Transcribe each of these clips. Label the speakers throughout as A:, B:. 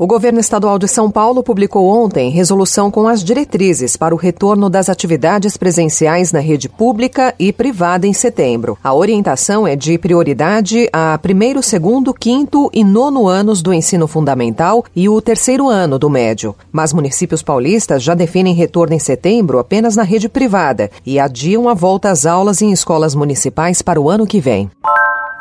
A: O governo estadual de São Paulo publicou ontem resolução com as diretrizes para o retorno das atividades presenciais na rede pública e privada em setembro. A orientação é de prioridade a primeiro, segundo, quinto e nono anos do ensino fundamental e o terceiro ano do médio. Mas municípios paulistas já definem retorno em setembro apenas na rede privada e adiam a volta às aulas em escolas municipais para o ano que vem.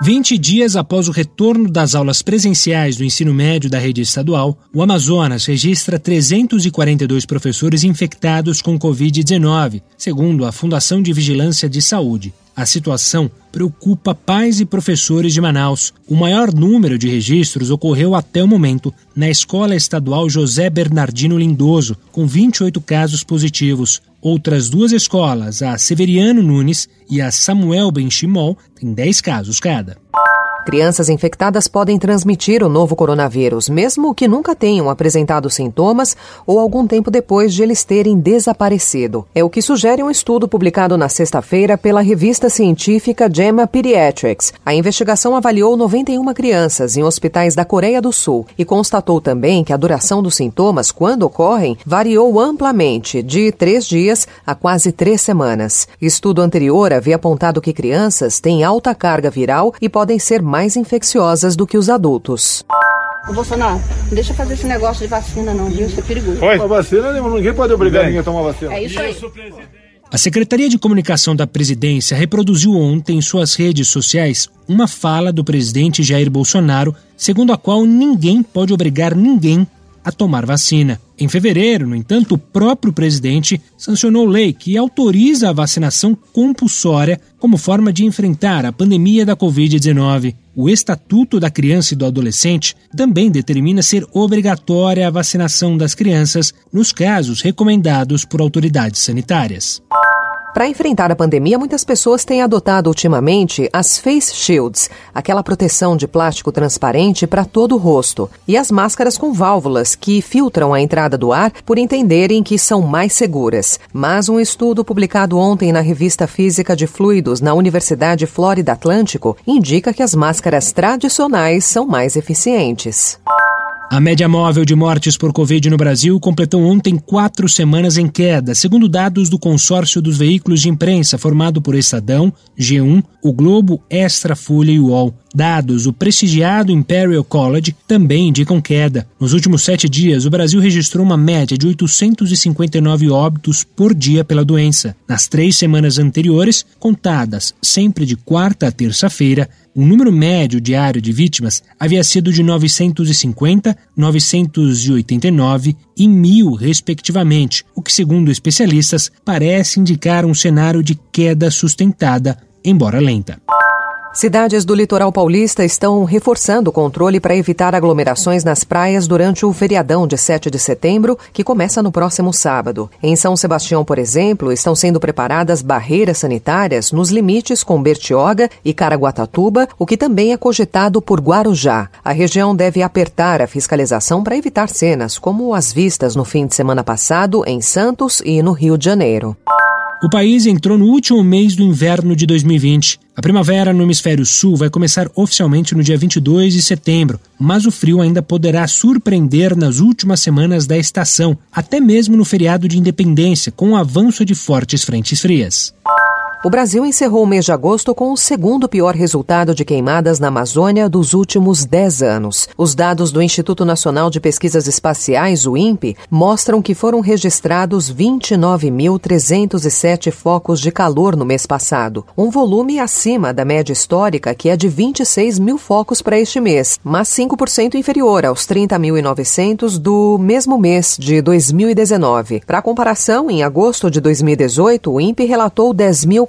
B: 20 dias após o retorno das aulas presenciais do ensino médio da rede estadual, o Amazonas registra 342 professores infectados com Covid-19, segundo a Fundação de Vigilância de Saúde. A situação preocupa pais e professores de Manaus. O maior número de registros ocorreu até o momento na Escola Estadual José Bernardino Lindoso, com 28 casos positivos. Outras duas escolas, a Severiano Nunes e a Samuel Benchimol, têm 10 casos cada.
A: Crianças infectadas podem transmitir o novo coronavírus, mesmo que nunca tenham apresentado sintomas ou algum tempo depois de eles terem desaparecido. É o que sugere um estudo publicado na sexta-feira pela revista científica JAMA Pediatrics. A investigação avaliou 91 crianças em hospitais da Coreia do Sul e constatou também que a duração dos sintomas, quando ocorrem, variou amplamente, de três dias a quase três semanas. Estudo anterior havia apontado que crianças têm alta carga viral e podem ser mais infecciosas do que os adultos.
C: Ô Bolsonaro, não deixa fazer esse negócio de vacina não, viu? Isso é perigoso.
D: Oi? A vacina, ninguém pode obrigar ninguém a tomar vacina.
C: É isso aí.
B: A Secretaria de Comunicação da Presidência reproduziu ontem em suas redes sociais uma fala do presidente Jair Bolsonaro, segundo a qual ninguém pode obrigar ninguém a tomar vacina. Em fevereiro, no entanto, o próprio presidente sancionou lei que autoriza a vacinação compulsória como forma de enfrentar a pandemia da Covid-19. O Estatuto da Criança e do Adolescente também determina ser obrigatória a vacinação das crianças nos casos recomendados por autoridades sanitárias.
A: Para enfrentar a pandemia, muitas pessoas têm adotado ultimamente as face shields, aquela proteção de plástico transparente para todo o rosto, e as máscaras com válvulas que filtram a entrada do ar por entenderem que são mais seguras. Mas um estudo publicado ontem na revista Física de Fluidos na Universidade Flórida Atlântico indica que as máscaras tradicionais são mais eficientes.
B: A média móvel de mortes por Covid no Brasil completou ontem quatro semanas em queda, segundo dados do consórcio dos veículos de imprensa formado por Estadão, G1, o Globo, Extra, Folha e UOL. Dados do prestigiado Imperial College também indicam queda. Nos últimos sete dias, o Brasil registrou uma média de 859 óbitos por dia pela doença. Nas três semanas anteriores, contadas sempre de quarta a terça-feira, o número médio diário de vítimas havia sido de 950, 989 e 1.000, respectivamente, o que, segundo especialistas, parece indicar um cenário de queda sustentada, embora lenta.
A: Cidades do litoral paulista estão reforçando o controle para evitar aglomerações nas praias durante o feriadão de 7 de setembro, que começa no próximo sábado. Em São Sebastião, por exemplo, estão sendo preparadas barreiras sanitárias nos limites com Bertioga e Caraguatatuba, o que também é cogitado por Guarujá. A região deve apertar a fiscalização para evitar cenas como as vistas no fim de semana passado em Santos e no Rio de Janeiro.
B: O país entrou no último mês do inverno de 2020. A primavera no hemisfério sul vai começar oficialmente no dia 22 de setembro, mas o frio ainda poderá surpreender nas últimas semanas da estação, até mesmo no feriado de independência, com o avanço de fortes frentes frias.
A: O Brasil encerrou o mês de agosto com o segundo pior resultado de queimadas na Amazônia dos últimos 10 anos. Os dados do Instituto Nacional de Pesquisas Espaciais, o INPE, mostram que foram registrados 29.307 focos de calor no mês passado, um volume acima da média histórica, que é de 26 mil focos para este mês, mas 5% inferior aos 30.900 do mesmo mês de 2019. Para comparação, em agosto de 2018, o INPE relatou 10.000